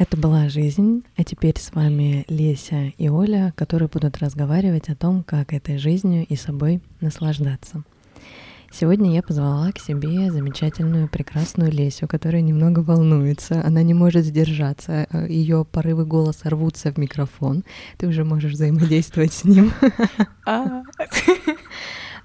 Это была жизнь, а теперь с вами Леся и Оля, которые будут разговаривать о том, как этой жизнью и собой наслаждаться. Сегодня я позвала к себе замечательную, прекрасную Лесю, которая немного волнуется. Она не может сдержаться. Ее порывы голоса рвутся в микрофон. Ты уже можешь взаимодействовать с ним.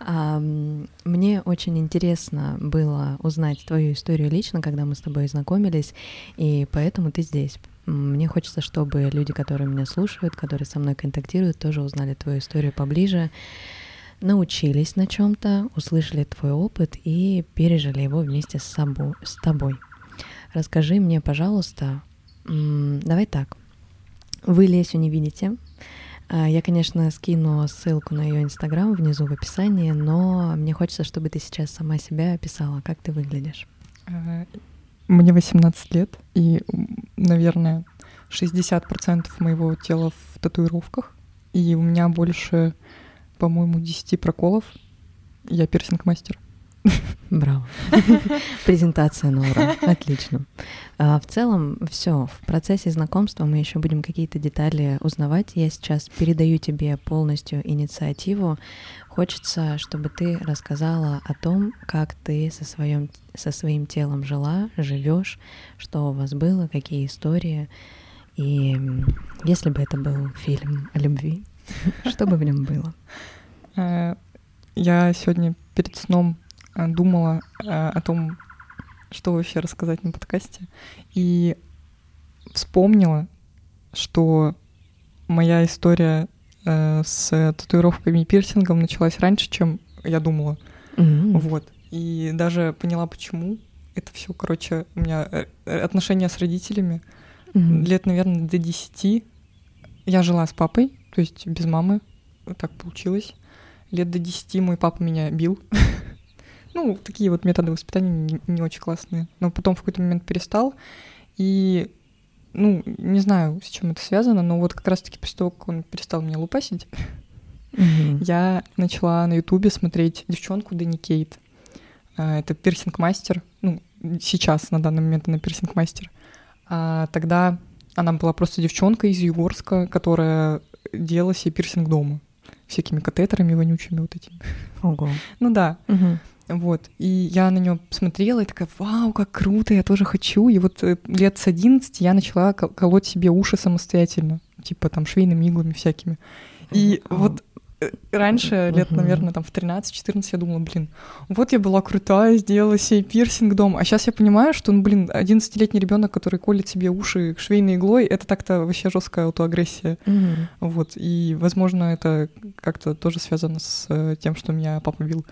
Мне очень интересно было узнать твою историю лично, когда мы с тобой знакомились, и поэтому ты здесь. Мне хочется, чтобы люди, которые меня слушают, которые со мной контактируют, тоже узнали твою историю поближе научились на чем-то, услышали твой опыт и пережили его вместе с, собой, с тобой. Расскажи мне, пожалуйста, давай так. Вы Лесю не видите. А, я, конечно, скину ссылку на ее инстаграм внизу в описании, но мне хочется, чтобы ты сейчас сама себя описала, как ты выглядишь. А, мне 18 лет, и, наверное, 60% моего тела в татуировках, и у меня больше по-моему, 10 проколов. Я пирсинг-мастер. Браво. Презентация на ура. Отлично. А, в целом, все. В процессе знакомства мы еще будем какие-то детали узнавать. Я сейчас передаю тебе полностью инициативу. Хочется, чтобы ты рассказала о том, как ты со, своим, со своим телом жила, живешь, что у вас было, какие истории. И если бы это был фильм о любви, Что бы в нем было? Э, я сегодня перед сном думала э, о том, что вообще рассказать на подкасте, и вспомнила, что моя история с татуировками и пирсингом началась раньше, чем я думала. Mm-hmm. Вот. И даже поняла, почему. Это все, короче, у меня отношения с родителями. Mm-hmm. Лет, наверное, до десяти я жила с папой, то есть без мамы. Так получилось. Лет до десяти мой папа меня бил. ну, такие вот методы воспитания не, не очень классные. Но потом в какой-то момент перестал. И, ну, не знаю, с чем это связано, но вот как раз-таки после того, как он перестал меня лупасить, mm-hmm. я начала на Ютубе смотреть девчонку Дэнни Кейт. А, это пирсинг-мастер. Ну, сейчас, на данный момент она пирсинг-мастер. А тогда она была просто девчонка из Югорска, которая делала себе пирсинг дома. Всякими катетерами вонючими вот этими. Ого. Ну да. Угу. Вот. И я на нее смотрела и такая, вау, как круто, я тоже хочу. И вот э, лет с 11 я начала колоть себе уши самостоятельно. Типа там швейными иглами всякими. И вот Э, раньше, лет, наверное, там в 13-14 я думала, блин, вот я была крутая, сделала себе пирсинг дома. А сейчас я понимаю, что, ну, блин, 11-летний ребенок, который колет себе уши швейной иглой, это так-то вообще жесткая аутоагрессия. Mm-hmm. Вот. И, возможно, это как-то тоже связано с э, тем, что меня папа бил.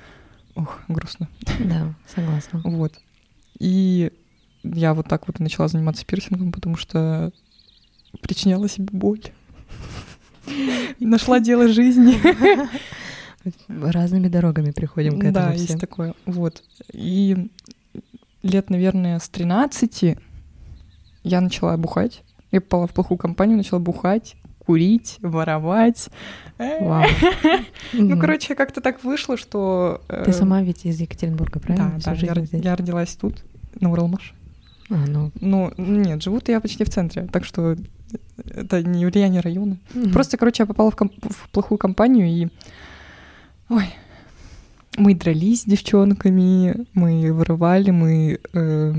Ох, грустно. Да, согласна. Вот. И я вот так вот начала заниматься пирсингом, потому что причиняла себе боль. Нашла дело жизни. Разными дорогами приходим к этому. Да, есть такое. Вот. И лет, наверное, с 13 я начала бухать. Я попала в плохую компанию, начала бухать, курить, воровать. Вау. Ну, короче, как-то так вышло, что... Ты э, сама ведь из Екатеринбурга, правильно? Да, да, я родилась тут, на Уралмаш. А, ну... ну, нет, живут я почти в центре, так что это не влияние района. Mm-hmm. Просто, короче, я попала в, комп- в плохую компанию и... Ой, мы дрались с девчонками, мы вырывали, мы э,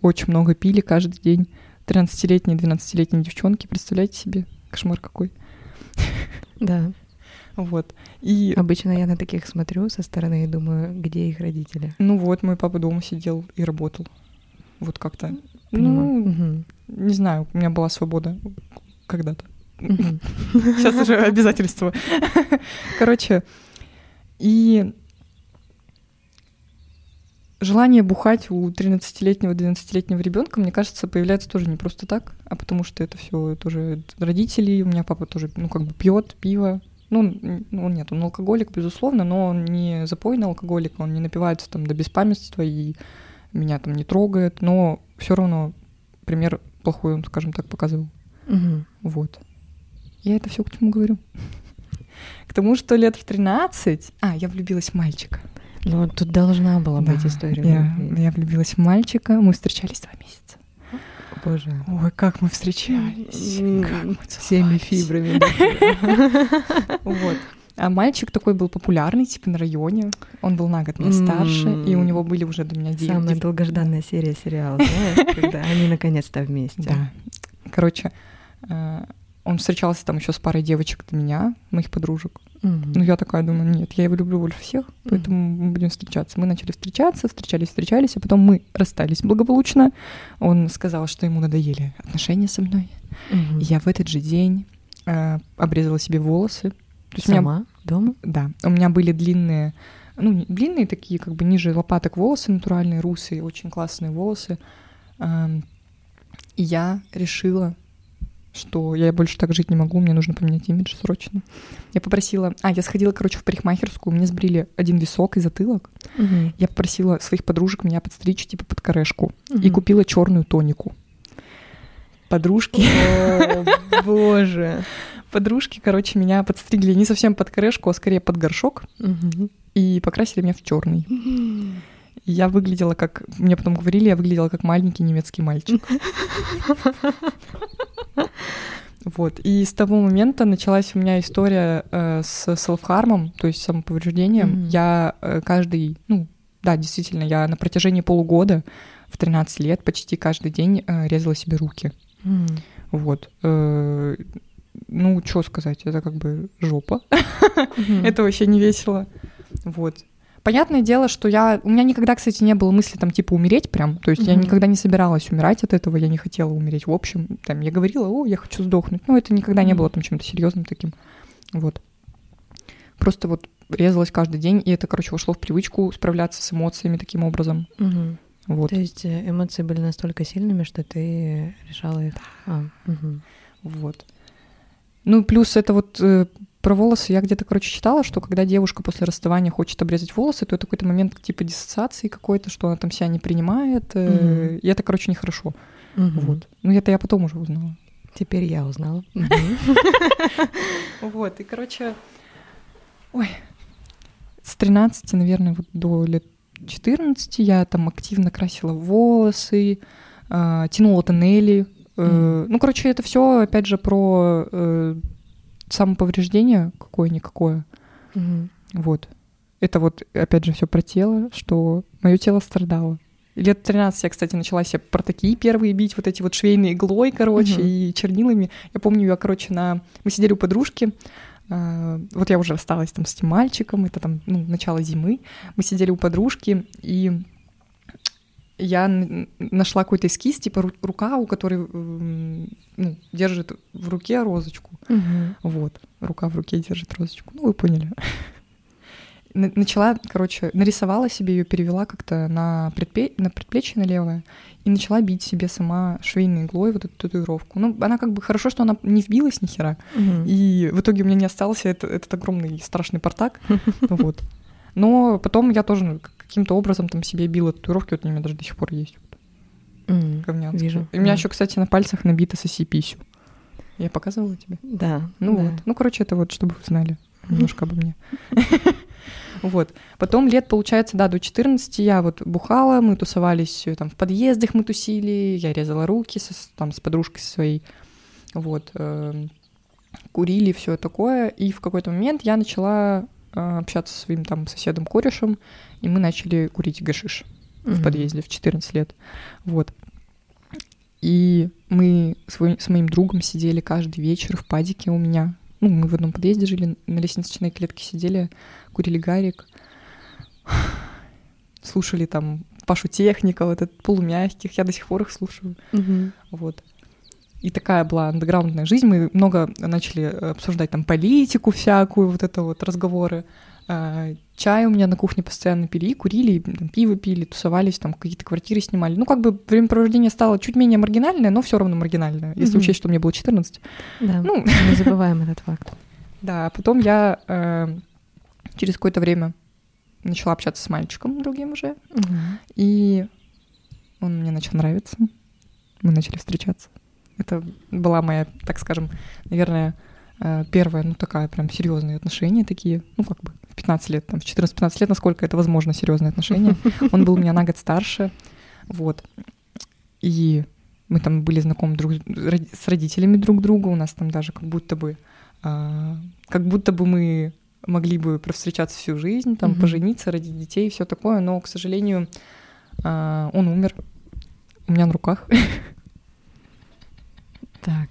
очень много пили каждый день. 13-летние, 12-летние девчонки, представляете себе? Кошмар какой. Да. Вот. И... Обычно я на таких смотрю со стороны и думаю, где их родители. Ну вот, мой папа дома сидел и работал. Вот как-то. Ну, угу. не знаю, у меня была свобода когда-то. Сейчас уже обязательство. Короче, и желание бухать у 13-летнего, 12-летнего ребенка, мне кажется, появляется тоже не просто так, а потому что это все тоже родители. У меня папа тоже, ну, как бы пьет пиво. Ну, ну, нет, он алкоголик, безусловно, но он не запойный алкоголик, он не напивается там до беспамятства и меня там не трогает, но все равно пример плохой он, скажем так, показывал. Угу. Вот. Я это все к чему говорю? К тому, что лет в 13... А, я влюбилась в мальчика. Ну, тут должна была да, быть история. Я, я влюбилась в мальчика. Мы встречались два месяца. боже. Ой, как мы встречались. Как мы Всеми фибрами. Вот. А мальчик такой был популярный, типа на районе. Он был на год меня старше, и у него были уже до меня дети. Самая долгожданная серия сериала, знаешь, когда они наконец-то вместе. Да. Короче, э, он встречался там еще с парой девочек до меня, моих подружек. Мгм. Ну, я такая думаю, нет, я его люблю больше всех, поэтому мы будем встречаться. Мы начали встречаться, встречались, встречались, а потом мы расстались благополучно. Он сказал, что ему надоели отношения со мной. И Я в этот же день э, обрезала себе волосы. То есть у меня Сама? Дома? Да, у меня были длинные, ну, длинные такие, как бы ниже лопаток волосы, натуральные, русые, очень классные волосы. Ам, И я решила, что я больше так жить не могу, мне нужно поменять имидж срочно. Я попросила... А, я сходила, короче, в парикмахерскую, мне сбрили один висок и затылок. Мгм. Я попросила своих подружек меня подстричь, типа, под корешку. И Мгм. купила черную тонику. Подружки... О, боже. Подружки, короче, меня подстригли не совсем под корешку, а скорее под горшок. И покрасили меня в черный. И я выглядела как, мне потом говорили, я выглядела как маленький немецкий мальчик. Вот. И с того момента началась у меня история э, с селфхармом, то есть самоповреждением. Мгм. Я э, каждый, ну, да, действительно, я на протяжении полугода, в 13 лет, почти каждый день э, резала себе руки. М. Вот. Э, ну, что сказать, это как бы жопа. Мгм. Это вообще не весело. Вот. Понятное дело, что я... У меня никогда, кстати, не было мысли там типа умереть прям. То есть я Мгм. никогда не собиралась умирать от этого, я не хотела умереть. В общем, там я говорила, о, я хочу сдохнуть. Но это никогда не Мгм. было там чем-то серьезным таким. Вот. Просто вот резалась каждый день, и это, короче, вошло в привычку справляться с эмоциями таким образом. Мгм. Вот. То есть э, эмоции были настолько сильными, что ты решала их. А, мгм. Вот. Ну, плюс это вот э, про волосы я где-то, короче, читала, что когда девушка после расставания хочет обрезать волосы, то это какой-то момент типа диссоциации какой-то, что она там себя не принимает. э, Мгм. И это, короче, нехорошо. Мгм. Вот. Ну, это я потом уже узнала. Теперь я узнала. Вот, и, короче, ой, с 13, наверное, вот до лет 14 я там активно красила волосы, а, тянула тоннели. э, Ну, короче, это все, опять же, про э, самоповреждение какое-никакое. Мгм. Вот. Это вот, опять же, все про тело, что мое тело страдало. И Лет 13 я, кстати, начала себе про такие первые бить, вот эти вот швейной иглой, короче, Мгм. и чернилами. Я помню, я, короче, на... Мы сидели у подружки, а, вот я уже рассталась там с этим мальчиком, это там, ну, начало зимы. Мы сидели у подружки, и я нашла какой-то эскиз, типа ру- рука, у которой ну, держит в руке розочку. Мгм. Вот, рука в руке держит розочку. Ну, вы поняли. На- Начала, короче, нарисовала себе ее, перевела как-то на, предпе- на предплечье на левое и начала бить себе сама швейной иглой вот эту татуировку. Ну, она как бы хорошо, что она не вбилась ни хера. Мгм. И в итоге у меня не остался это- этот огромный страшный портак. Вот. Но потом я тоже ну, каким-то образом там себе била татуировки, вот они у меня даже до сих пор есть. М, говняцкие. Вижу. И у меня да. еще, кстати, на пальцах набита соси писю. Я показывала тебе? Да. Ну да. вот. Ну, короче, это вот, чтобы вы знали немножко обо мне. Вот. Потом лет, получается, да, до 14 я вот бухала, мы тусовались э, там в подъездах, мы тусили, я резала руки со, с- там с подружкой своей. Вот. эм, Курили, все такое. И в какой-то момент я начала э, общаться со своим там соседом-корешем, и мы начали курить гашиш в Мгм. подъезде в 14 лет. Вот. И мы с, мо- с моим другом сидели каждый вечер в падике у меня. Ну, мы в одном подъезде жили, на лестничной клетке сидели, курили гарик, слушали там Пашу Техника, вот этот полумягких, я до сих пор их слушаю. Мгм. Вот. И такая была андеграундная жизнь. Мы много начали обсуждать там политику всякую, вот это вот разговоры. А, Чай у меня на кухне постоянно пили, курили, там, пиво пили, тусовались, там какие-то квартиры снимали. Ну, как бы времяпровождение стало чуть менее маргинальное, но все равно маргинальное, если Мгм. учесть, что мне было 14. Да. Ну. Не забываем этот факт. Да, а потом я э, через какое-то время начала общаться с мальчиком другим уже, Мгм. и он мне начал нравиться. Мы начали встречаться. Это была моя, так скажем, наверное, э, первая, ну, такая прям серьезные отношения такие, ну, как бы в 15 лет, там, в 14-15 лет, насколько это возможно, серьезные отношения. Он был у меня на год старше, вот. И Мы там были знакомы друг с родителями друг друга, у нас там даже как будто бы, а, как будто бы мы могли бы провстречаться всю жизнь, там, mm-hmm. пожениться, родить детей и все такое, но, к сожалению, а, он умер у меня на руках. Так.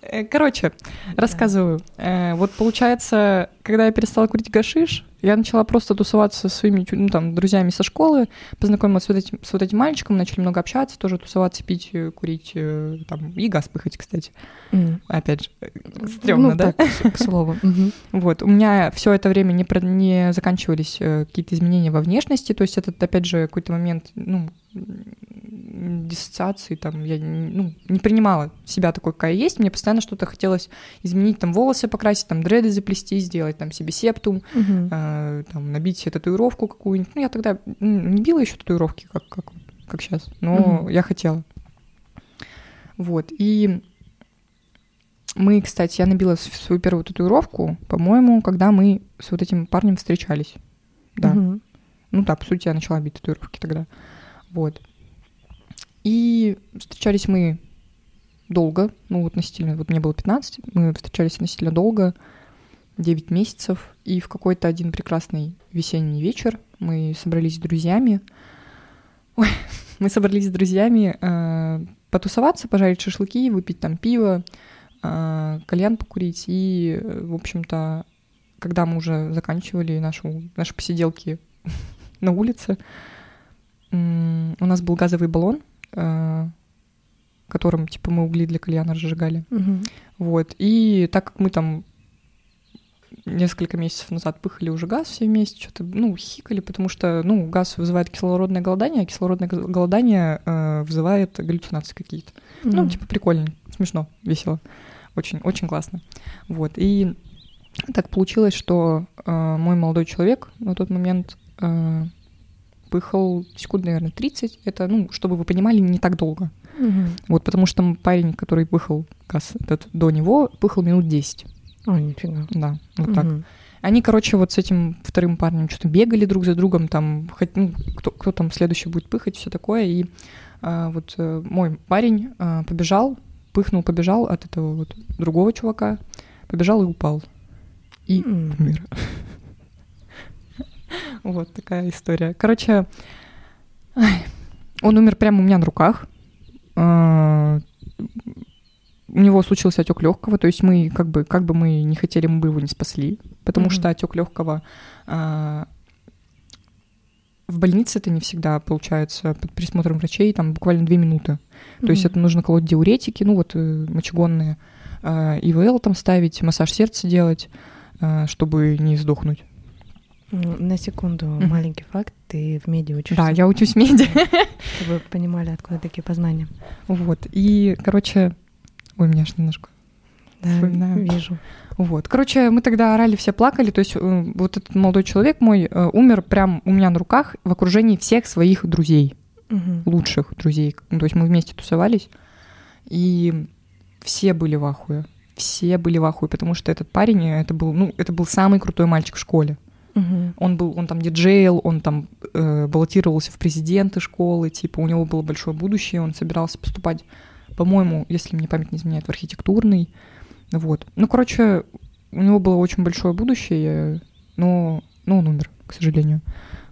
Э, короче, рассказываю. Э, вот получается, когда я перестала курить гашиш, я начала просто тусоваться со своими ну, там, друзьями со школы, познакомилась с вот, этим, с вот этим мальчиком, начали много общаться, тоже тусоваться, пить, э, курить, там, и газ пыхать, кстати. Mm. Опять же, стрёмно, ну, да? Так, к слову. Вот, у меня все это время не, про, не заканчивались какие-то изменения во внешности, то есть это, опять же, какой-то момент, ну, диссоциации, там, я ну, не принимала себя такой, какая есть, мне постоянно что-то хотелось изменить, там, волосы покрасить, там, дреды заплести, сделать, там, себе септум, uh э, там, набить себе татуировку какую-нибудь. Ну, я тогда не била еще татуировки, как, как, как сейчас, но uh я хотела. Вот, и мы, кстати, я набила свою первую татуировку, по-моему, когда мы с вот этим парнем встречались. Да. uh Ну да, по сути, я начала бить татуировки тогда. Вот. И встречались мы долго, ну вот относительно, вот мне было 15, мы встречались относительно долго, 9 месяцев, и в какой-то один прекрасный весенний вечер мы собрались с друзьями, Ой, мы собрались с друзьями э, потусоваться, пожарить шашлыки, выпить там пиво, э, кальян покурить, и, в общем-то, когда мы уже заканчивали нашу, наши посиделки на улице, у нас был газовый баллон, Э, которым, типа, мы угли для кальяна разжигали. Угу. Вот. И так как мы там несколько месяцев назад пыхали уже газ все вместе, что-то, ну, хикали, потому что, ну, газ вызывает кислородное голодание, а кислородное голодание э, вызывает галлюцинации какие-то. Mm. Ну, типа, прикольно, смешно, весело. Очень, очень классно. Вот. И так получилось, что э, мой молодой человек на тот момент э, пыхал секунд, наверное, 30. Это, ну, чтобы вы понимали, не так долго. Угу. Вот, потому что парень, который пыхал газ этот до него, пыхал минут 10. О, нифига. Да, вот угу. так. Они, короче, вот с этим вторым парнем что-то бегали друг за другом, там, хоть, ну, кто, кто там следующий будет пыхать, все такое. И а, вот а, мой парень а, побежал, пыхнул, побежал от этого вот другого чувака, побежал и упал. И mm. Вот такая история. Короче, он умер прямо у меня на руках. А, у него случился отек легкого, то есть мы как бы как бы мы не хотели, мы бы его не спасли, потому mm-hmm. что отек легкого а, в больнице это не всегда получается под присмотром врачей, там буквально две минуты. Mm-hmm. То есть это нужно колоть диуретики, ну вот э, мочегонные, э, ИВЛ там ставить, массаж сердца делать, чтобы не сдохнуть. На секунду, mm-hmm. маленький факт. Ты в меди учишься. Да, я учусь в меди. Чтобы понимали, откуда такие познания. Вот. И, короче... Ой, меня аж немножко да, вспоминаю. вижу. Вот. Короче, мы тогда орали, все плакали. То есть э, вот этот молодой человек мой э, умер прям у меня на руках в окружении всех своих друзей. Угу. Лучших друзей. То есть мы вместе тусовались. И все были в ахуе. Все были в ахуе, потому что этот парень, это был, ну, это был самый крутой мальчик в школе. Угу. Он был, он там диджейл, он там э, баллотировался в президенты школы, типа у него было большое будущее, он собирался поступать, по-моему, если мне память не изменяет, в архитектурный, вот. Ну, короче, у него было очень большое будущее, но, но он умер, к сожалению,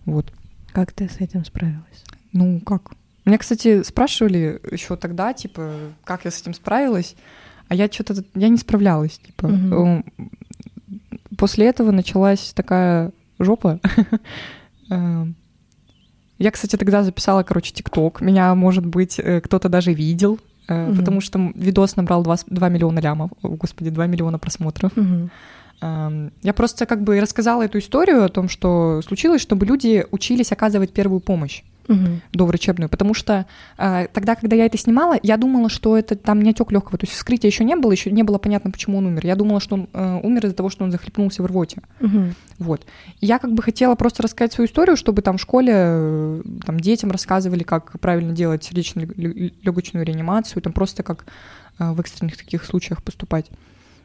вот. Как ты с этим справилась? Ну, как? Меня, кстати, спрашивали еще тогда, типа, как я с этим справилась, а я что-то, я не справлялась, типа. Угу. После этого началась такая жопа. Эм, я, кстати, тогда записала, короче, ТикТок. Меня, может быть, э, кто-то даже видел, mm-hmm. потому что видос набрал 2, 2 миллиона лямов, о, господи, 2 миллиона просмотров. Mm-hmm. Я просто как бы рассказала эту историю о том, что случилось, чтобы люди учились оказывать первую помощь угу. доврачебную, потому что э, тогда, когда я это снимала, я думала, что это там не отек легкого, то есть вскрытия еще не было, еще не было понятно, почему он умер. Я думала, что он э, умер из-за того, что он захлепнулся в рвоте. Угу. Вот. я как бы хотела просто рассказать свою историю, чтобы там в школе э, там детям рассказывали, как правильно делать сердечно-легочную реанимацию, там просто как э, в экстренных таких случаях поступать.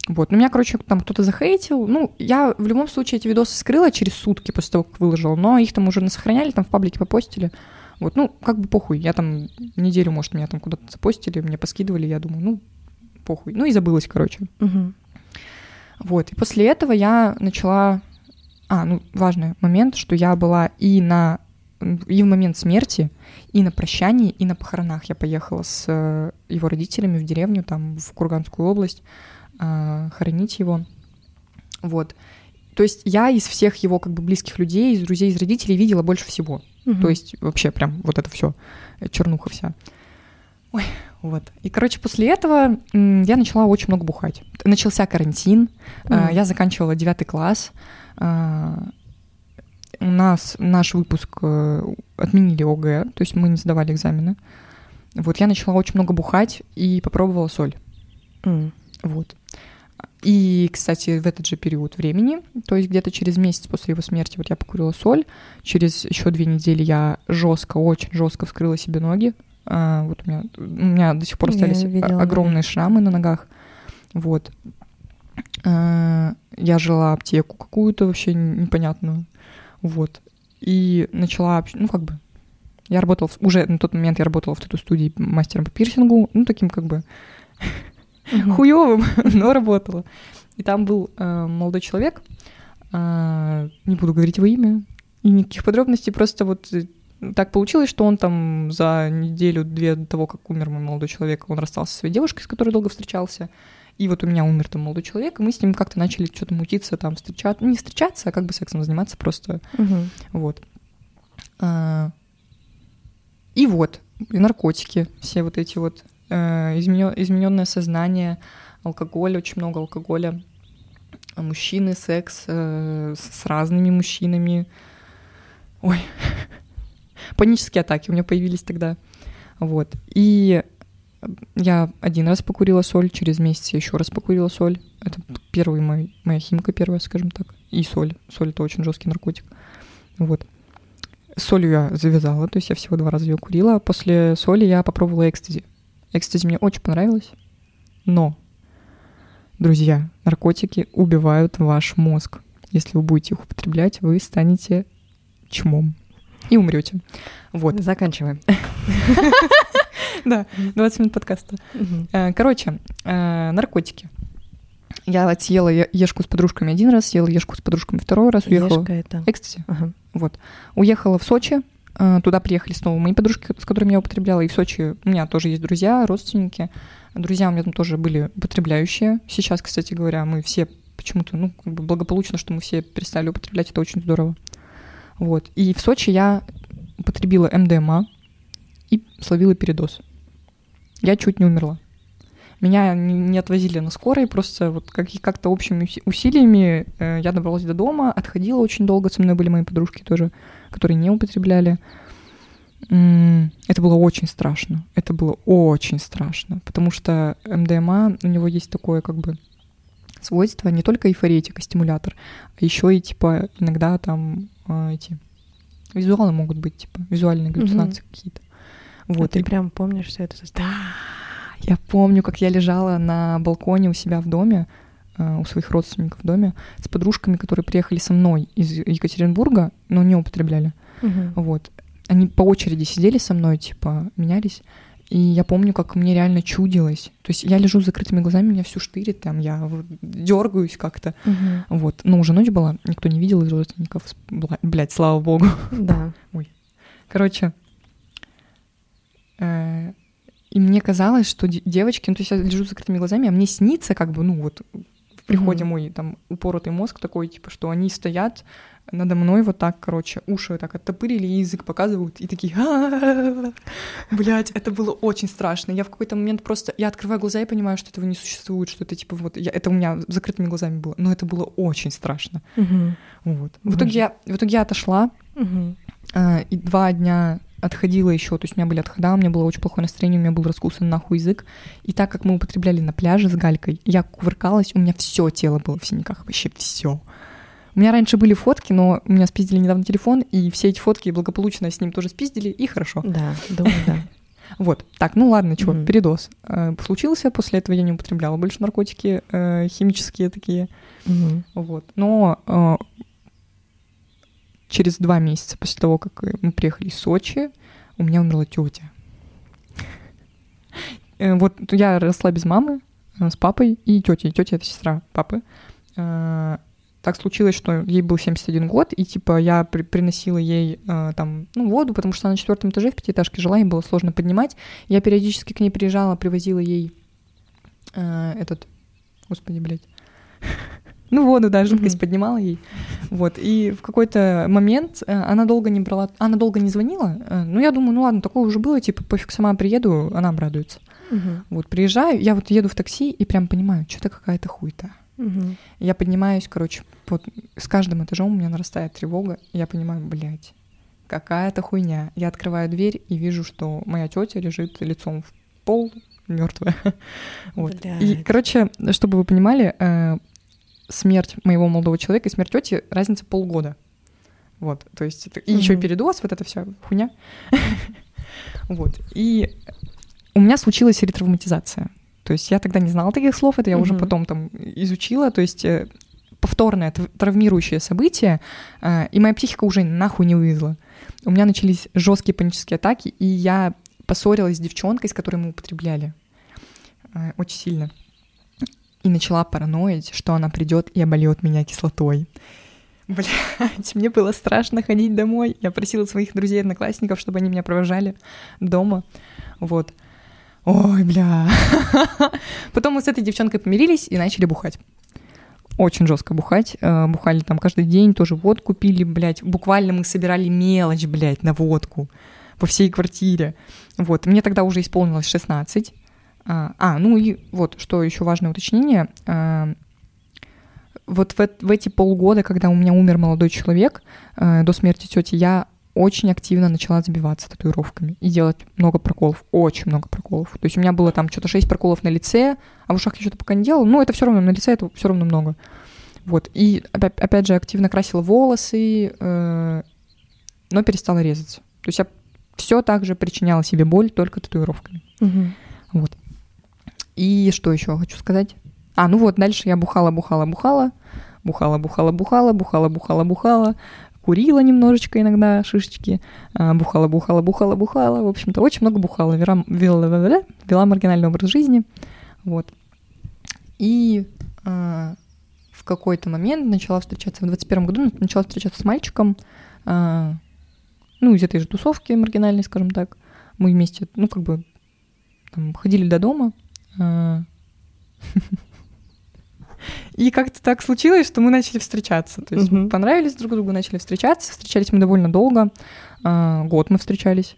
Вот. Но меня, короче, там кто-то захейтил. Ну, я в любом случае эти видосы скрыла через сутки после того, как выложила, но их там уже насохраняли, там в паблике попостили. Вот, ну, как бы похуй. Я там неделю, может, меня там куда-то запостили, мне поскидывали, я думаю, ну, похуй. Ну и забылась, короче. Вот. И после этого я начала... А, ну, важный момент, что я была и на и в момент смерти, и на прощании, и на похоронах. Я поехала с э, его родителями в деревню, там, в Курганскую область, э, хоронить его. Вот. То есть я из всех его как бы близких людей, из друзей, из родителей видела больше всего. Мгм. То есть вообще прям вот это все, чернуха вся. Ой, вот. И, короче, после этого я начала очень много бухать. Начался карантин, э, Мгм. я заканчивала девятый класс. э, У нас наш выпуск э, отменили ОГЭ, то есть мы не сдавали экзамены. Вот я начала очень много бухать и попробовала соль. М. Вот. И, кстати, в этот же период времени, то есть где-то через месяц после его смерти, вот я покурила соль. Через еще две недели я жестко, очень жестко вскрыла себе ноги. А, вот у меня, у меня до сих пор остались видела, огромные шрамы на ногах. Вот. А, я жила аптеку какую-то вообще непонятную. Вот. И начала, ну, как бы, я работала, в- уже на тот момент я работала в тату-студии мастером по пирсингу, ну, таким как бы Мгм. хуевым, но работала. И там был э, молодой человек, э, не буду говорить его имя, и никаких подробностей, просто вот э, так получилось, что он там за неделю-две до того, как умер мой молодой человек, он расстался со своей девушкой, с которой долго встречался. И вот у меня умер там молодой человек, и мы с ним как-то начали что-то мутиться, там встречаться, ну не встречаться, а как бы сексом заниматься просто Мгм. вот. А, И вот, и наркотики, все вот эти вот, э, измененное сознание, алкоголь, очень много алкоголя, мужчины, секс э, с разными мужчинами. Ой, панические атаки у меня появились тогда. Вот. И я один раз покурила соль, через месяц еще раз покурила соль. Это первый мой, моя химка первая, скажем так. И соль. Соль — это очень жесткий наркотик. Вот. Солью я завязала, то есть я всего два раза ее курила. После соли я попробовала экстази. Экстази мне очень понравилось, но, друзья, наркотики убивают ваш мозг. Если вы будете их употреблять, вы станете чмом и умрете. Вот, Заканчиваем. да, 20 минут подкаста. Э, Короче, э, наркотики. Я вот съела ешку с подружками один раз, съела ешку с подружками второй раз, уехала. Ешка это. Экстази. Ага. Вот. Уехала в Сочи, туда приехали снова мои подружки, с которыми я употребляла, и в Сочи у меня тоже есть друзья, родственники. Друзья у меня там тоже были употребляющие. Сейчас, кстати говоря, мы все почему-то, ну, как бы благополучно, что мы все перестали употреблять, это очень здорово. Вот. И в Сочи я употребила МДМА и словила передоз. Я чуть не умерла. Меня не отвозили на скорой, просто вот как, как-то общими уси- усилиями э, я добралась до дома, отходила очень долго, со мной были мои подружки тоже, которые не употребляли. Это было очень страшно. Это было очень страшно, потому что МДМА, у него есть такое как бы свойство, не только эйфоретика, стимулятор, а еще и типа иногда там э, эти визуалы могут быть, типа визуальные галлюцинации какие-то. Вот. Вот, ты и прям помнишь все это? да. Я помню, как я лежала на балконе у себя в доме, э, у своих родственников в доме, с подружками, которые приехали со мной из Екатеринбурга, но не употребляли. Мгм. Вот. Они по очереди сидели со мной, типа, менялись. И я помню, как мне реально чудилось. То есть я лежу с закрытыми глазами, меня всю штырит, там я дергаюсь как-то. Мгм. Вот. Но уже ночь была, никто не видел из родственников. Блядь, слава богу. Да. Короче, э, и мне казалось, что де- девочки, ну, то есть я лежу с закрытыми глазами, а мне снится, как бы, ну, вот в приходе Мгм. мой там упоротый мозг такой, типа, что они стоят надо мной вот так, короче, уши так оттопырили, и язык показывают, и такие, блять, это было очень страшно. Я в какой-то момент просто, я открываю глаза и понимаю, что этого не существует, что это типа вот, я, это у меня закрытыми глазами было, но это было очень страшно. Мгм. Вот. В итоге я, в итоге я отошла, Мгм. а, и два дня отходила еще, то есть у меня были отхода, у меня было очень плохое настроение, у меня был раскусан нахуй язык. И так как мы употребляли на пляже с Галькой, я кувыркалась, у меня все тело было в синяках, вообще все. У меня раньше были фотки, но у меня спиздили недавно телефон, и все эти фотки благополучно с ним тоже спиздили, и хорошо. Да, думаю, да. Вот. Так, ну ладно, чего, Мгм. передоз. Э, случился, после этого я не употребляла больше наркотики э, химические такие. Мгм. Вот. Но э, через два месяца после того, как мы приехали из Сочи, у меня умерла тетя. Э, вот я росла без мамы, э, с папой и тетей. Тетя это сестра папы. Э, так случилось, что ей был 71 год, и типа я при приносила ей э, там ну, воду, потому что она на четвертом этаже в пятиэтажке жила, ей было сложно поднимать. Я периодически к ней приезжала, привозила ей э, этот, господи, блядь, ну воду, да, жидкость поднимала ей. Вот, и в какой-то момент э, она долго не брала, она долго не звонила. Э, ну, я думаю, ну ладно, такое уже было, типа, пофиг, сама приеду, она обрадуется. Вот, приезжаю, я вот еду в такси и прям понимаю, что-то какая-то хуйта. Угу. Я поднимаюсь, короче, вот с каждым этажом у меня нарастает тревога, я понимаю, блядь, какая-то хуйня. Я открываю дверь и вижу, что моя тетя лежит лицом в пол, мертвая. вот. И, короче, чтобы вы понимали, э, смерть моего молодого человека и смерть тети разница полгода. Вот, то есть это... и еще передоз, вот эта вся хуйня. вот. И у меня случилась ретравматизация. То есть я тогда не знала таких слов, это я mm-hmm. уже потом там изучила. То есть э, повторное травмирующее событие, э, и моя психика уже нахуй не вывезла. У меня начались жесткие панические атаки, и я поссорилась с девчонкой, с которой мы употребляли. Э, очень сильно. И начала параноить, что она придет и обольет меня кислотой. Блять, мне было страшно ходить домой. Я просила своих друзей-одноклассников, чтобы они меня провожали дома. Вот. Ой, бля. Потом мы с этой девчонкой помирились и начали бухать. Очень жестко бухать. Э, бухали там каждый день, тоже водку пили, блядь. Буквально мы собирали мелочь, блядь, на водку по всей квартире. Вот. Мне тогда уже исполнилось 16. А, а ну и вот, что еще важное уточнение. А, вот в, в эти полгода, когда у меня умер молодой человек э, до смерти тети, я очень активно начала забиваться татуировками и делать много проколов, очень много проколов. То есть у меня было там что-то 6 проколов на лице, а в ушах я что-то пока не делала, но это все равно на лице это все равно много. Вот. И опять, опять же активно красила волосы, э, но перестала резаться. То есть я все так же причиняла себе боль только татуировками. Угу. Вот. И что еще хочу сказать? А, ну вот, дальше я бухала, бухала, бухала, бухала, бухала, бухала, бухала, бухала, бухала, курила немножечко иногда шишечки, а, бухала, бухала, бухала, бухала, в общем-то, очень много бухала, вела, вела, вела маргинальный образ жизни, вот. И э, в какой-то момент начала встречаться, в 21 году начала встречаться с мальчиком, э, ну, из этой же тусовки маргинальной, скажем так. Мы вместе, ну, как бы, там, ходили до дома, И как-то так случилось, что мы начали встречаться. То есть мы понравились друг другу, начали встречаться. Встречались мы довольно долго. А, год мы встречались.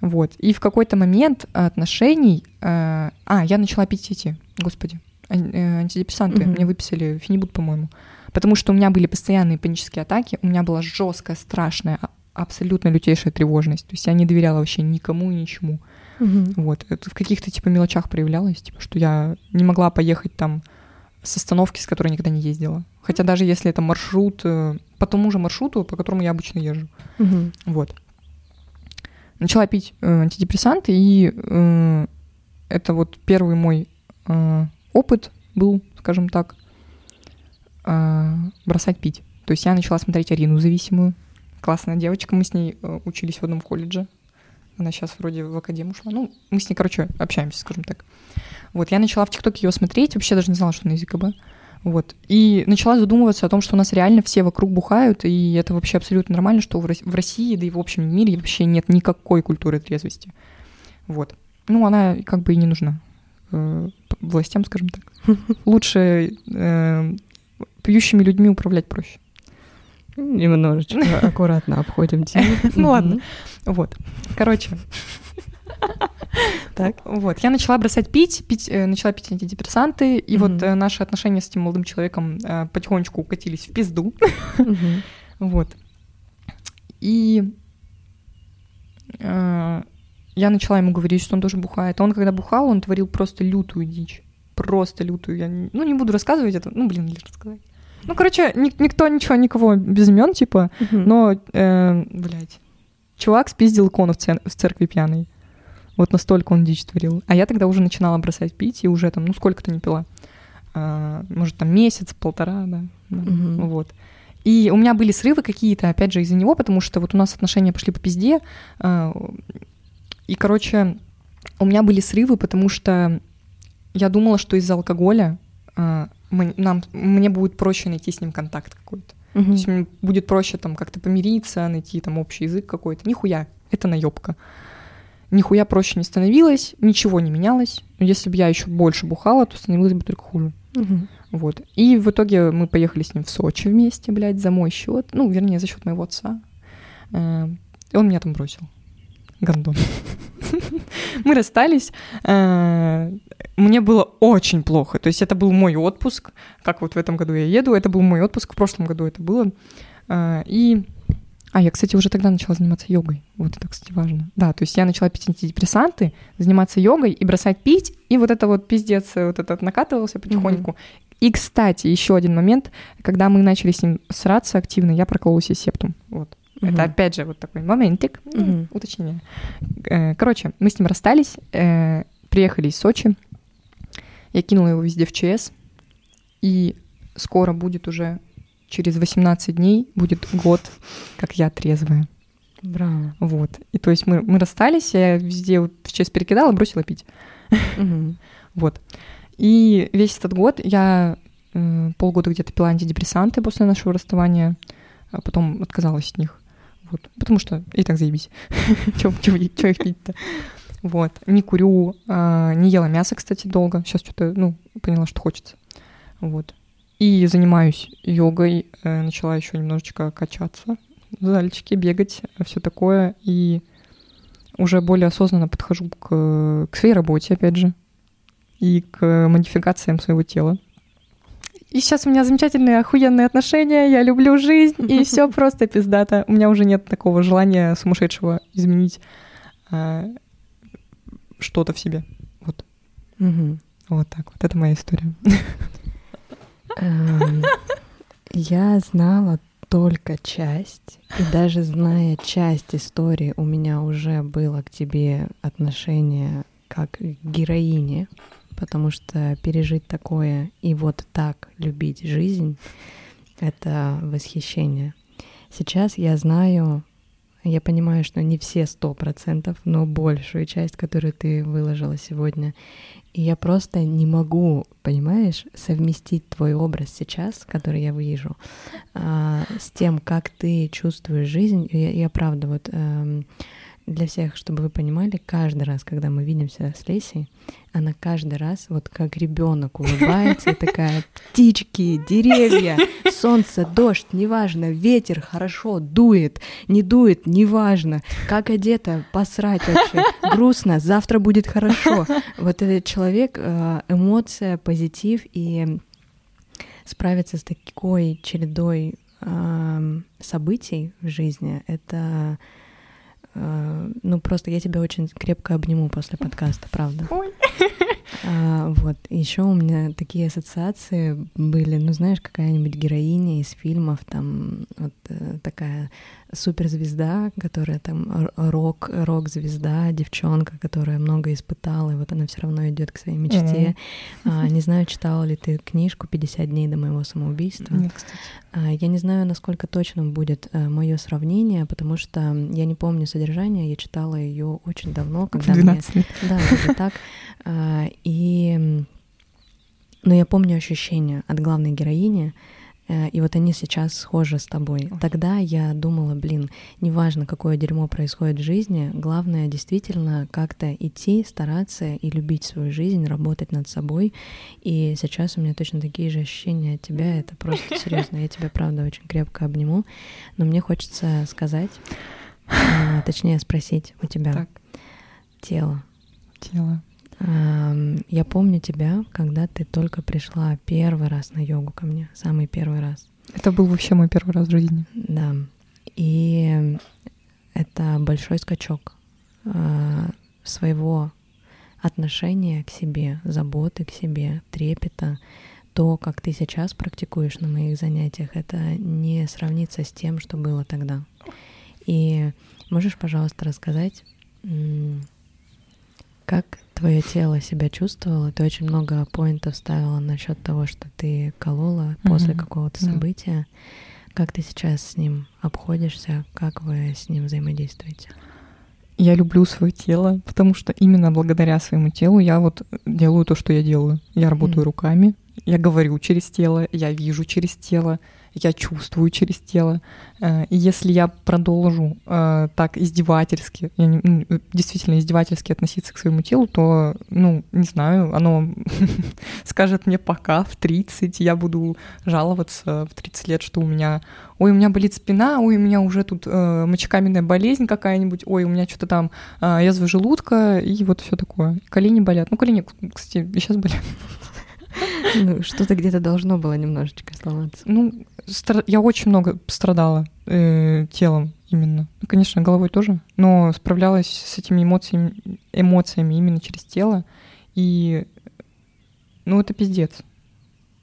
Вот. И в какой-то момент отношений... А, а я начала пить эти, господи, э, антидепрессанты. Мне выписали фенибут, по-моему. Потому что у меня были постоянные панические атаки. У меня была жесткая, страшная, а, абсолютно лютейшая тревожность. То есть я не доверяла вообще никому и ничему. Угу. Вот. Это в каких-то типа мелочах проявлялось, типа, что я не могла поехать там с остановки, с которой никогда не ездила. Хотя даже если это маршрут, э, по тому же маршруту, по которому я обычно езжу. Угу. Вот. Начала пить э, антидепрессанты, и э, это вот первый мой э, опыт был, скажем так, э, бросать пить. То есть я начала смотреть Арину зависимую. Классная девочка, мы с ней э, учились в одном колледже. Она сейчас вроде в академию ушла. Ну, мы с ней, короче, общаемся, скажем так. Вот, я начала в ТикТоке ее смотреть, вообще даже не знала, что она из ЕКБ. Вот. И начала задумываться о том, что у нас реально все вокруг бухают, и это вообще абсолютно нормально, что в России, да и в общем мире вообще нет никакой культуры трезвости. Вот. Ну, она как бы и не нужна э, властям, скажем так. Лучше э, пьющими людьми управлять проще. Немножечко аккуратно обходим тему. Ну ладно. Вот. Короче. Так. Вот. Я начала бросать пить, пить э, начала пить антидепрессанты, и вот э, наши отношения с этим молодым человеком э, потихонечку укатились в пизду. Вот. И я начала ему говорить, что он тоже бухает. Он, когда бухал, он творил просто лютую дичь. Просто лютую. Я ну, не буду рассказывать это. Ну, блин, лишь рассказать. Ну, короче, ни- никто ничего, никого без имен, типа, угу. но, э, блядь, чувак спиздил икону в, цер- в церкви пьяный. Вот настолько он дичь творил. А я тогда уже начинала бросать пить, и уже там, ну, сколько-то не пила. А, может, там месяц, полтора, да. да угу. Вот. И у меня были срывы какие-то, опять же, из-за него, потому что вот у нас отношения пошли по пизде. А, И, короче, у меня были срывы, потому что я думала, что из-за алкоголя э, мы, нам, мне будет проще найти с ним контакт какой-то. Мгм. То есть мне будет проще там как-то помириться, найти там общий язык какой-то. Нихуя, это наебка. Нихуя проще не становилось, ничего не менялось. Если бы я еще больше бухала, то становилось бы только хуже. Мгм. Вот. И в итоге мы поехали с ним в Сочи вместе, блядь, за мой счет. Ну, вернее, за счет моего отца. Э, И он меня там бросил. Гондон. Мы расстались. Э, Мне было очень плохо. То есть это был мой отпуск. Как вот в этом году я еду. Это был мой отпуск. В прошлом году это было. Э, И... А, я, кстати, уже тогда начала заниматься йогой. Вот это, кстати, важно. Да, то есть я начала пить антидепрессанты, заниматься йогой и бросать пить. И вот это вот пиздец, вот этот накатывался потихоньку. И, кстати, еще один момент, когда мы начали с ним сраться активно, я проколола себе септум. Вот. Мгм. Это опять же вот такой моментик, ну, Мгм. уточнение. Э, Короче, мы с ним расстались, э, приехали из Сочи, я кинула его везде в ЧС, и скоро будет уже, через 18 дней, будет год, как я трезвая. Браво. Вот. И то есть мы, мы расстались, я везде вот в ЧС перекидала, бросила пить. Мгм. Вот. И весь этот год я э, полгода где-то пила антидепрессанты после нашего расставания, а потом отказалась от них. Вот. Потому что и так заебись. Чего их пить-то? Вот. Не курю, а, не ела мясо, кстати, долго. Сейчас что-то, ну, поняла, что хочется. Вот. И занимаюсь йогой. э, Начала еще немножечко качаться в зальчике, бегать, все такое. И уже более осознанно подхожу к, к своей работе, опять же, и к модификациям своего тела. И сейчас у меня замечательные, охуенные отношения, я люблю жизнь, и все просто пиздато. У меня уже нет такого желания сумасшедшего изменить а, что-то в себе. Вот, вот так вот. Это моя история. Эм, Я знала только часть, и даже зная часть истории, у меня уже было к тебе отношение как к героине, потому что пережить такое и вот так любить жизнь — это восхищение. Сейчас я знаю, я понимаю, что не все сто процентов, но большую часть, которую ты выложила сегодня. И я просто не могу, понимаешь, совместить твой образ сейчас, который я вижу, а, с тем, как ты чувствуешь жизнь. Я, я правда вот эм, для всех, чтобы вы понимали, каждый раз, когда мы видимся с Лесей, она каждый раз вот как ребенок улыбается такая птички, деревья, солнце, дождь, неважно, ветер хорошо дует, не дует, неважно, как одета, посрать вообще, грустно, завтра будет хорошо. Вот этот человек, э, эмоция, позитив и справиться с такой чередой эм, событий в жизни, это ну просто я тебя очень крепко обниму после подкаста, правда. Ой. А, вот. Еще у меня такие ассоциации были, ну, знаешь, какая-нибудь героиня из фильмов, там вот э, такая суперзвезда, которая там рок, рок-звезда, девчонка, которая много испытала, и вот она все равно идет к своей мечте. А, не знаю, читала ли ты книжку «50 дней до моего самоубийства». Нет, кстати. А, Я не знаю, насколько точным будет мое сравнение, потому что я не помню содержание, я читала ее очень давно, когда мне 12 лет. да, где-то так. А, И, но я помню ощущения от главной героини, э, и вот они сейчас схожи с тобой. Тогда я думала, блин, неважно, какое дерьмо происходит в жизни, главное действительно как-то идти, стараться и любить свою жизнь, работать над собой. И сейчас у меня точно такие же ощущения от тебя. Это просто серьезно. Я тебя, правда, очень крепко обниму. Но мне хочется сказать, а, точнее спросить у тебя Так, тело. тело. Ам, Я помню тебя, когда ты только пришла первый раз на йогу ко мне, самый первый раз. Это был вообще мой первый раз в жизни. Да. И это большой скачок а, своего отношения к себе, заботы к себе, трепета. То, как ты сейчас практикуешь на моих занятиях, это не сравнится с тем, что было тогда. И можешь, пожалуйста, рассказать, как твое тело себя чувствовало? Ты очень много поинтов ставила насчет того, что ты колола после Мгм. какого-то Да. события. Как ты сейчас с ним обходишься? Как вы с ним взаимодействуете? я люблю свое тело, потому что именно благодаря своему телу я вот делаю то, что я делаю. Я работаю Мгм. руками, я говорю через тело, я вижу через тело, я чувствую через тело. Э, И если я продолжу э, так издевательски, ну, действительно издевательски относиться к своему телу, то, ну, не знаю, оно скажет мне пока в 30, я буду жаловаться в 30 лет, что у меня, ой, у меня болит спина, ой, у меня уже тут э, мочекаменная болезнь какая-нибудь, ой, у меня что-то там язва желудка и вот все такое. Колени болят. Ну, колени, кстати, сейчас болят. Ну, что-то где-то должно было немножечко сломаться. Ну, я очень много страдала э, телом именно. Ну, конечно, головой тоже, но справлялась с этими эмоциями, эмоциями именно через тело. И, ну, это пиздец.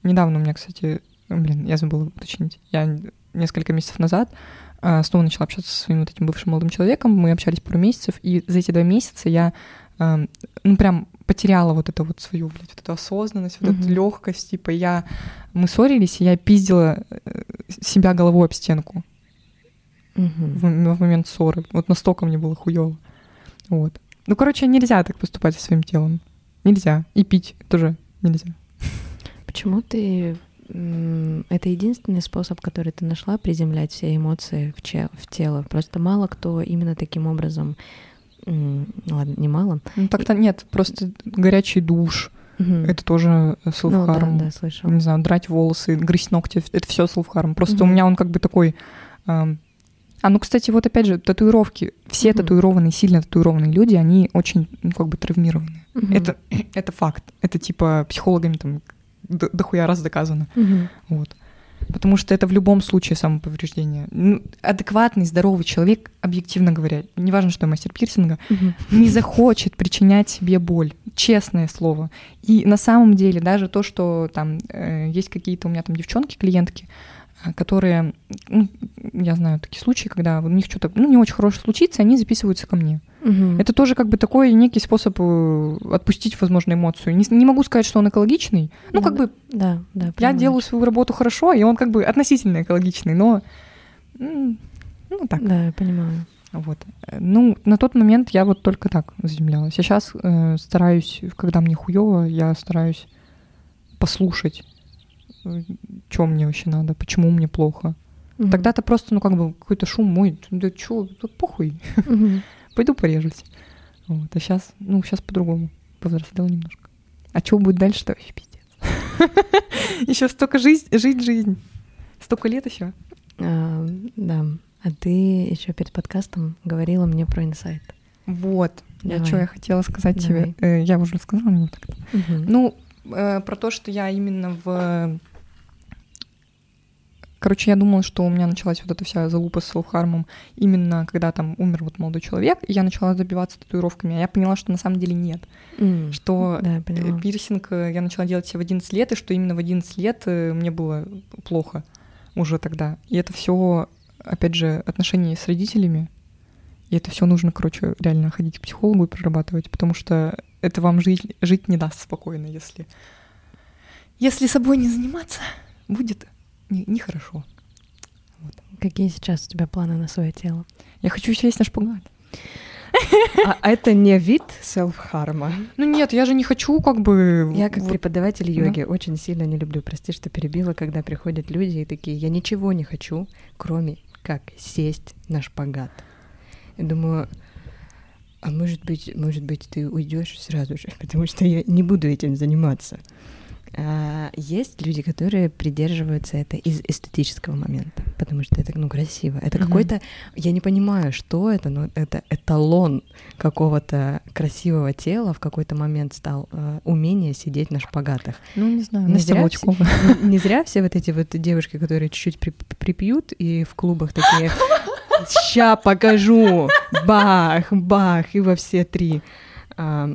Недавно у меня, кстати, блин, я забыла уточнить. Я несколько месяцев назад а, снова начала общаться со своим вот этим бывшим молодым человеком. Мы общались пару месяцев, и за эти два месяца я, а, ну, прям потеряла вот это вот свою, блядь, вот эту осознанность, вот эту Мгм. легкость. Типа я... Мы ссорились, и я пиздила э, себя головой об стенку Мгм. в, в момент ссоры. Вот настолько мне было хуёво. Вот. Ну, короче, нельзя так поступать со своим телом. Нельзя. И пить тоже нельзя. Почему ты... Это единственный способ, который ты нашла, приземлять все эмоции в, че- в тело. Просто мало кто именно таким образом... ну Ладно, не мало. Ну, так-то нет. Просто горячий душ. Мгм. Это тоже Ну селф-харм. да, да, слышала. Не знаю, драть волосы, грызть ногти. Это все селф-харм. Просто у Мгм. меня он как бы такой... ам, А, ну, кстати, вот опять же, татуировки. Все Мгм. татуированные, сильно татуированные люди, они очень, ну, как бы травмированы. Мгм. Это, это факт. Это типа психологами там дохуя раз доказано. Мгм. Вот. Потому что это в любом случае самоповреждение. Ну, адекватный, здоровый человек, объективно говоря, неважно, что мастер пирсинга, Мгм. не захочет причинять себе боль. Честное слово. И на самом деле даже то, что там э, есть какие-то у меня там девчонки, клиентки, которые, ну, я знаю такие случаи, когда у них что-то ну, не очень хорошее случится, они записываются ко мне. Мгм. Это тоже как бы такой некий способ э, отпустить, возможно, эмоцию. Не, не могу сказать, что он экологичный. Ну, как бы Да, да. я понимаю. делаю свою работу хорошо, и он как бы относительно экологичный, но ну так. Да, я понимаю. Вот. Э, Ну, на тот момент я вот только так заземлялась. Я сейчас стараюсь, когда мне хуево, я стараюсь послушать, что мне вообще надо, почему мне плохо. Мгм. Тогда-то просто, ну, как бы какой-то шум мой, да чё, да похуй, Мгм. пойду порежусь. Вот. А сейчас, ну, сейчас по-другому. Повзрослела немножко. А что будет дальше, то вообще пиздец. Еще столько жизнь, жить жизнь. Столько лет еще. А, Да. А ты еще перед подкастом говорила мне про инсайт. Вот. Я Давай. что я хотела сказать Давай. тебе. Э, Я уже сказала его так. Мгм. Ну, э, про то, что я именно в... Короче, я думала, что у меня началась вот эта вся залупа с селфхармом именно когда там умер вот молодой человек, и я начала забиваться татуировками, а я поняла, что на самом деле нет. М. Что Да, я э, пирсинг э, я начала делать себе в 11 лет, и что именно в 11 лет э, мне было плохо уже тогда. И это все, опять же, отношения с родителями. И это все нужно, короче, реально ходить к психологу и прорабатывать, потому что это вам жить, жить не даст спокойно, если... Если собой не заниматься, будет не- нехорошо. Какие сейчас у тебя планы на свое тело? Я хочу сесть на шпагат. А это не вид селф-харма. Ну нет, я же не хочу как бы... Я как вот- преподаватель йоги очень сильно не люблю, прости, что перебила, когда приходят люди и такие, я ничего не хочу, кроме как сесть на шпагат. Я думаю, а может быть, может быть, ты уйдешь сразу же, потому что я не буду этим заниматься. А, есть люди, которые придерживаются это из эстетического момента, потому что это ну красиво. Это Мгм. какой-то, я не понимаю, что это, но это эталон какого-то красивого тела в какой-то момент стал э, умение сидеть на шпагатах. Ну, не знаю, Не зря Волчкова. Не, не зря все вот эти вот девушки, которые чуть-чуть при- припьют и в клубах такие «Ща покажу!» Бах, бах, и во все три. А,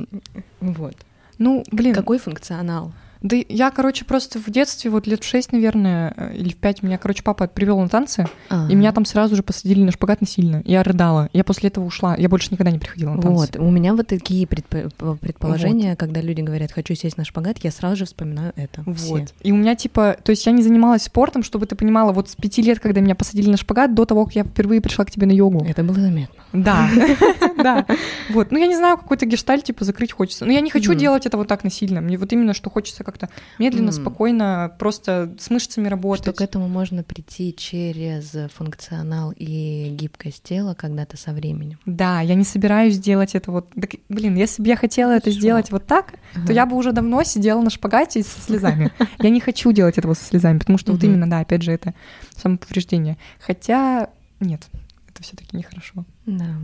вот. Ну, блин, Какой функционал? Да я, короче, просто в детстве, вот лет в шесть, наверное, э, или в пять, меня, короче, папа привел на танцы, и меня там сразу же посадили на шпагат насильно. Я рыдала. Я после этого ушла. Я больше никогда не приходила на танцы. Вот, у меня вот такие предп- предположения, когда люди говорят, хочу сесть на шпагат, я сразу же вспоминаю это. Вот. Все. И у меня, типа, то есть я не занималась спортом, чтобы ты понимала, вот с пяти лет, когда меня посадили на шпагат, до того, как я впервые пришла к тебе на йогу. Это было заметно. Да. Да, вот. Ну, я не знаю, какой-то гештальт, типа, закрыть хочется. Но я не хочу делать это вот так насильно. Мне вот именно, что хочется как-то медленно, спокойно, просто с мышцами работать. Что к этому можно прийти через функционал и гибкость тела когда-то со временем. Да, я не собираюсь делать это вот... блин, если бы я хотела это сделать вот так, то я бы уже давно сидела на шпагате со слезами. Я не хочу делать этого со слезами, потому что вот именно, да, опять же, это самоповреждение. Хотя нет, это все-таки нехорошо. Да.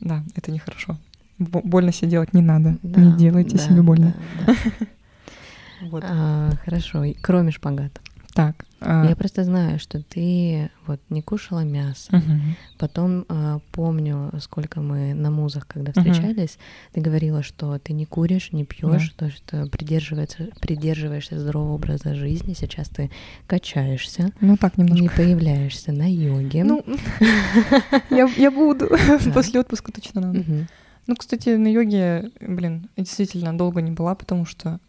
Да, это нехорошо. Больно себе делать не надо. Да, не делайте да, себе больно. Да, да. вот. а, хорошо, кроме шпагата. Так. А... Я просто знаю, что ты вот не кушала мясо. Угу. Потом э, помню, сколько мы на музах, когда встречались, угу. ты говорила, что ты не куришь, не пьешь, да. то, что придерживаешься, придерживаешься здорового образа жизни. Сейчас ты качаешься. Ну так немножко. Не появляешься на йоге. Ну, я буду. После отпуска точно надо. Ну, кстати, на йоге, блин, действительно долго не была, потому что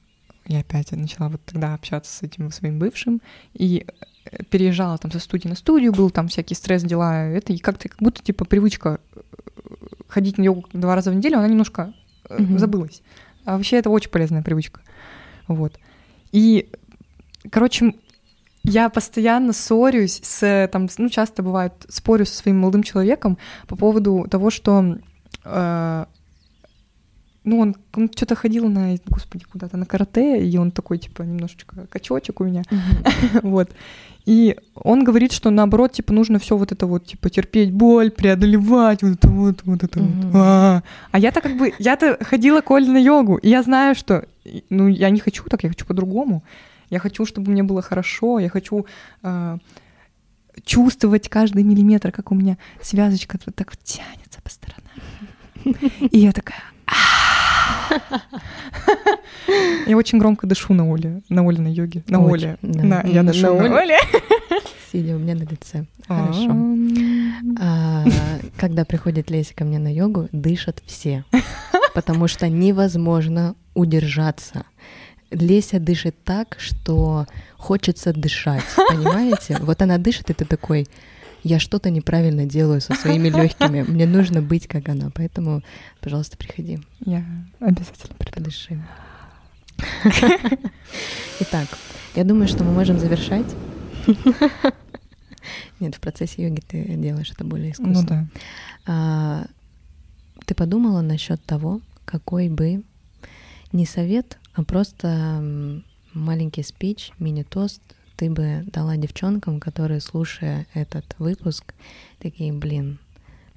я опять начала вот тогда общаться с этим своим бывшим, и э, переезжала там со студии на студию, был там всякий стресс, дела, это, и как-то как будто, типа, привычка э, ходить на йогу два раза в неделю, она немножко mm-hmm. забылась. А вообще это очень полезная привычка. Вот. И, короче, я постоянно ссорюсь с, там, ну, часто бывает, спорю со своим молодым человеком по поводу того, что э, ну, он, он что-то ходил на, господи, куда-то на карате, и он такой, типа, немножечко качочек у меня. вот. И он говорит, что наоборот, типа, нужно все вот это вот, типа, терпеть боль, преодолевать, вот это вот, вот это вот. А, а я-то как бы, я-то ходила коль на йогу, и я знаю, что, ну, я не хочу так, я хочу по-другому. Я хочу, чтобы мне было хорошо, я хочу э, чувствовать каждый миллиметр, как у меня связочка так тянется по сторонам. И я такая, я очень громко дышу на Оле, на Оле на йоге, на Оле. Я дышу на, Оле. Сидя у меня на лице. Хорошо. А, когда приходит Леся ко мне на йогу, дышат все, потому что невозможно удержаться. Леся дышит так, что хочется дышать, понимаете? Вот она дышит, и ты такой, я что-то неправильно делаю со своими легкими. Мне нужно быть как она. Поэтому, пожалуйста, приходи. Я обязательно приду. Подыши. Итак, я думаю, что мы можем завершать. Нет, в процессе йоги ты делаешь это более искусственно. Ну да. А, ты подумала насчет того, какой бы не совет, а просто маленький спич, мини-тост ты бы дала девчонкам, которые, слушая этот выпуск, такие, блин,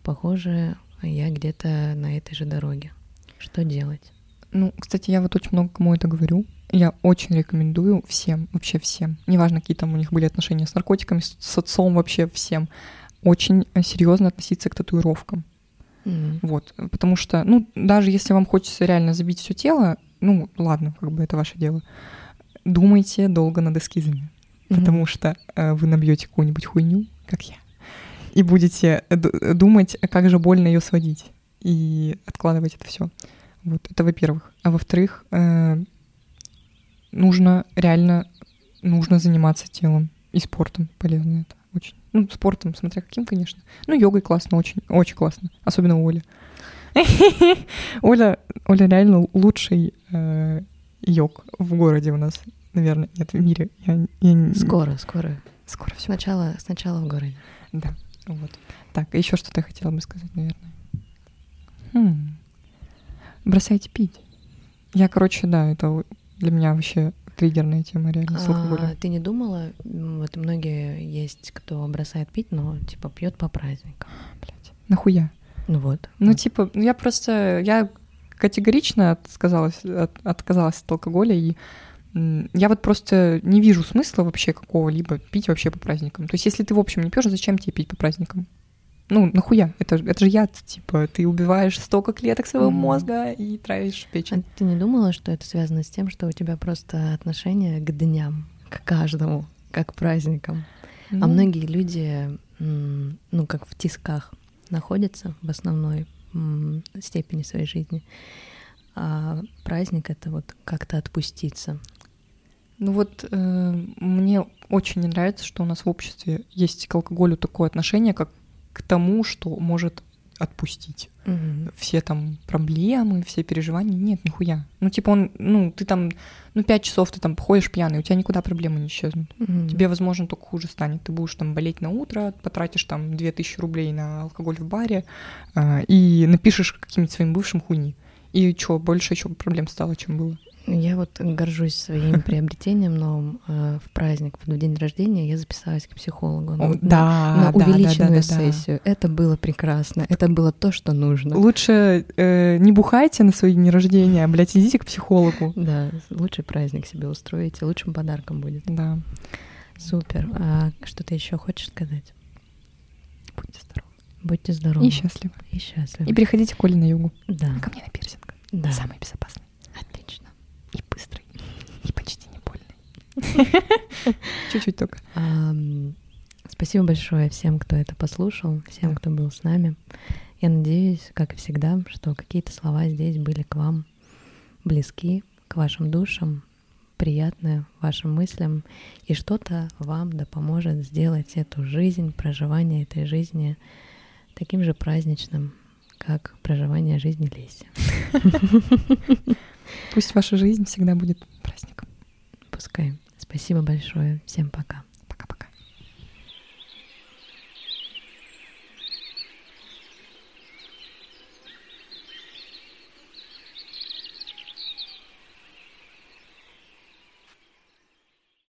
похоже, я где-то на этой же дороге. Что делать? Ну, кстати, я вот очень много кому это говорю. Я очень рекомендую всем, вообще всем, неважно, какие там у них были отношения с наркотиками, с отцом, вообще всем, очень серьезно относиться к татуировкам. Mm. Вот, потому что, ну, даже если вам хочется реально забить все тело, ну, ладно, как бы это ваше дело, думайте долго над эскизами потому что э, вы набьете какую-нибудь хуйню, как я, и будете думать, как же больно ее сводить, и откладывать это все. Вот это во-первых. А во-вторых, э, нужно реально нужно заниматься телом и спортом. Полезно это очень. Ну, спортом, смотря каким, конечно. Ну, йогой классно, очень, очень классно. Особенно у Оли. Оля, Оля реально лучший э, йог в городе у нас наверное, нет, в мире. Я, я... Скоро, скоро. Скоро все. Сначала, сначала в городе. Да, вот. Так, еще что-то я хотела бы сказать, наверное. Хм. Бросайте пить. Я, короче, да, это для меня вообще триггерная тема реально с алкоголем. А, ты не думала, вот многие есть, кто бросает пить, но типа пьет по праздникам. Блять, нахуя? Ну вот. Ну, вот. типа, я просто, я категорично отказалась, от, отказалась от алкоголя и я вот просто не вижу смысла вообще какого-либо пить вообще по праздникам. То есть, если ты в общем не пьешь, зачем тебе пить по праздникам? Ну, нахуя? Это, это же яд, типа, ты убиваешь столько клеток своего мозга и травишь печень. А ты не думала, что это связано с тем, что у тебя просто отношение к дням, к каждому, как к праздникам? Mm-hmm. А ну. многие люди, ну, как в тисках находятся в основной степени своей жизни. А праздник — это вот как-то отпуститься, ну вот э, мне очень не нравится, что у нас в обществе есть к алкоголю такое отношение, как к тому, что может отпустить Мгм. все там проблемы, все переживания. Нет, нихуя. Ну, типа он, ну, ты там, ну, пять часов ты там ходишь пьяный, у тебя никуда проблемы не исчезнут. Мгм. Тебе, возможно, только хуже станет. Ты будешь там болеть на утро, потратишь там 2000 рублей на алкоголь в баре а, и напишешь каким-нибудь своим бывшим хуйни. И что, больше еще проблем стало, чем было. Я вот горжусь своим приобретением новым. Э, В праздник, в день рождения я записалась к психологу. на- О, да, на да, да, увеличенную да, да, да. сессию. Это было прекрасно. Это было то, что нужно. Лучше э, не бухайте на свои дни рождения, а, блядь, идите к психологу. Да, лучший праздник себе устроите, лучшим подарком будет. Да. Супер. А что ты еще хочешь сказать? Будьте здоровы. Будьте здоровы. И счастливы. И счастливы. И переходите к Оле на югу. Да, Ко мне на пирсинг. да. Самый безопасный. И почти не больный. Чуть-чуть только. Спасибо большое всем, кто это послушал, всем, кто был с нами. Я надеюсь, как и всегда, что какие-то слова здесь были к вам близки, к вашим душам, приятны вашим мыслям, и что-то вам да поможет сделать эту жизнь, проживание этой жизни таким же праздничным, как проживание жизни Леси. Пусть ваша жизнь всегда будет праздником. Пускай. Спасибо большое. Всем пока.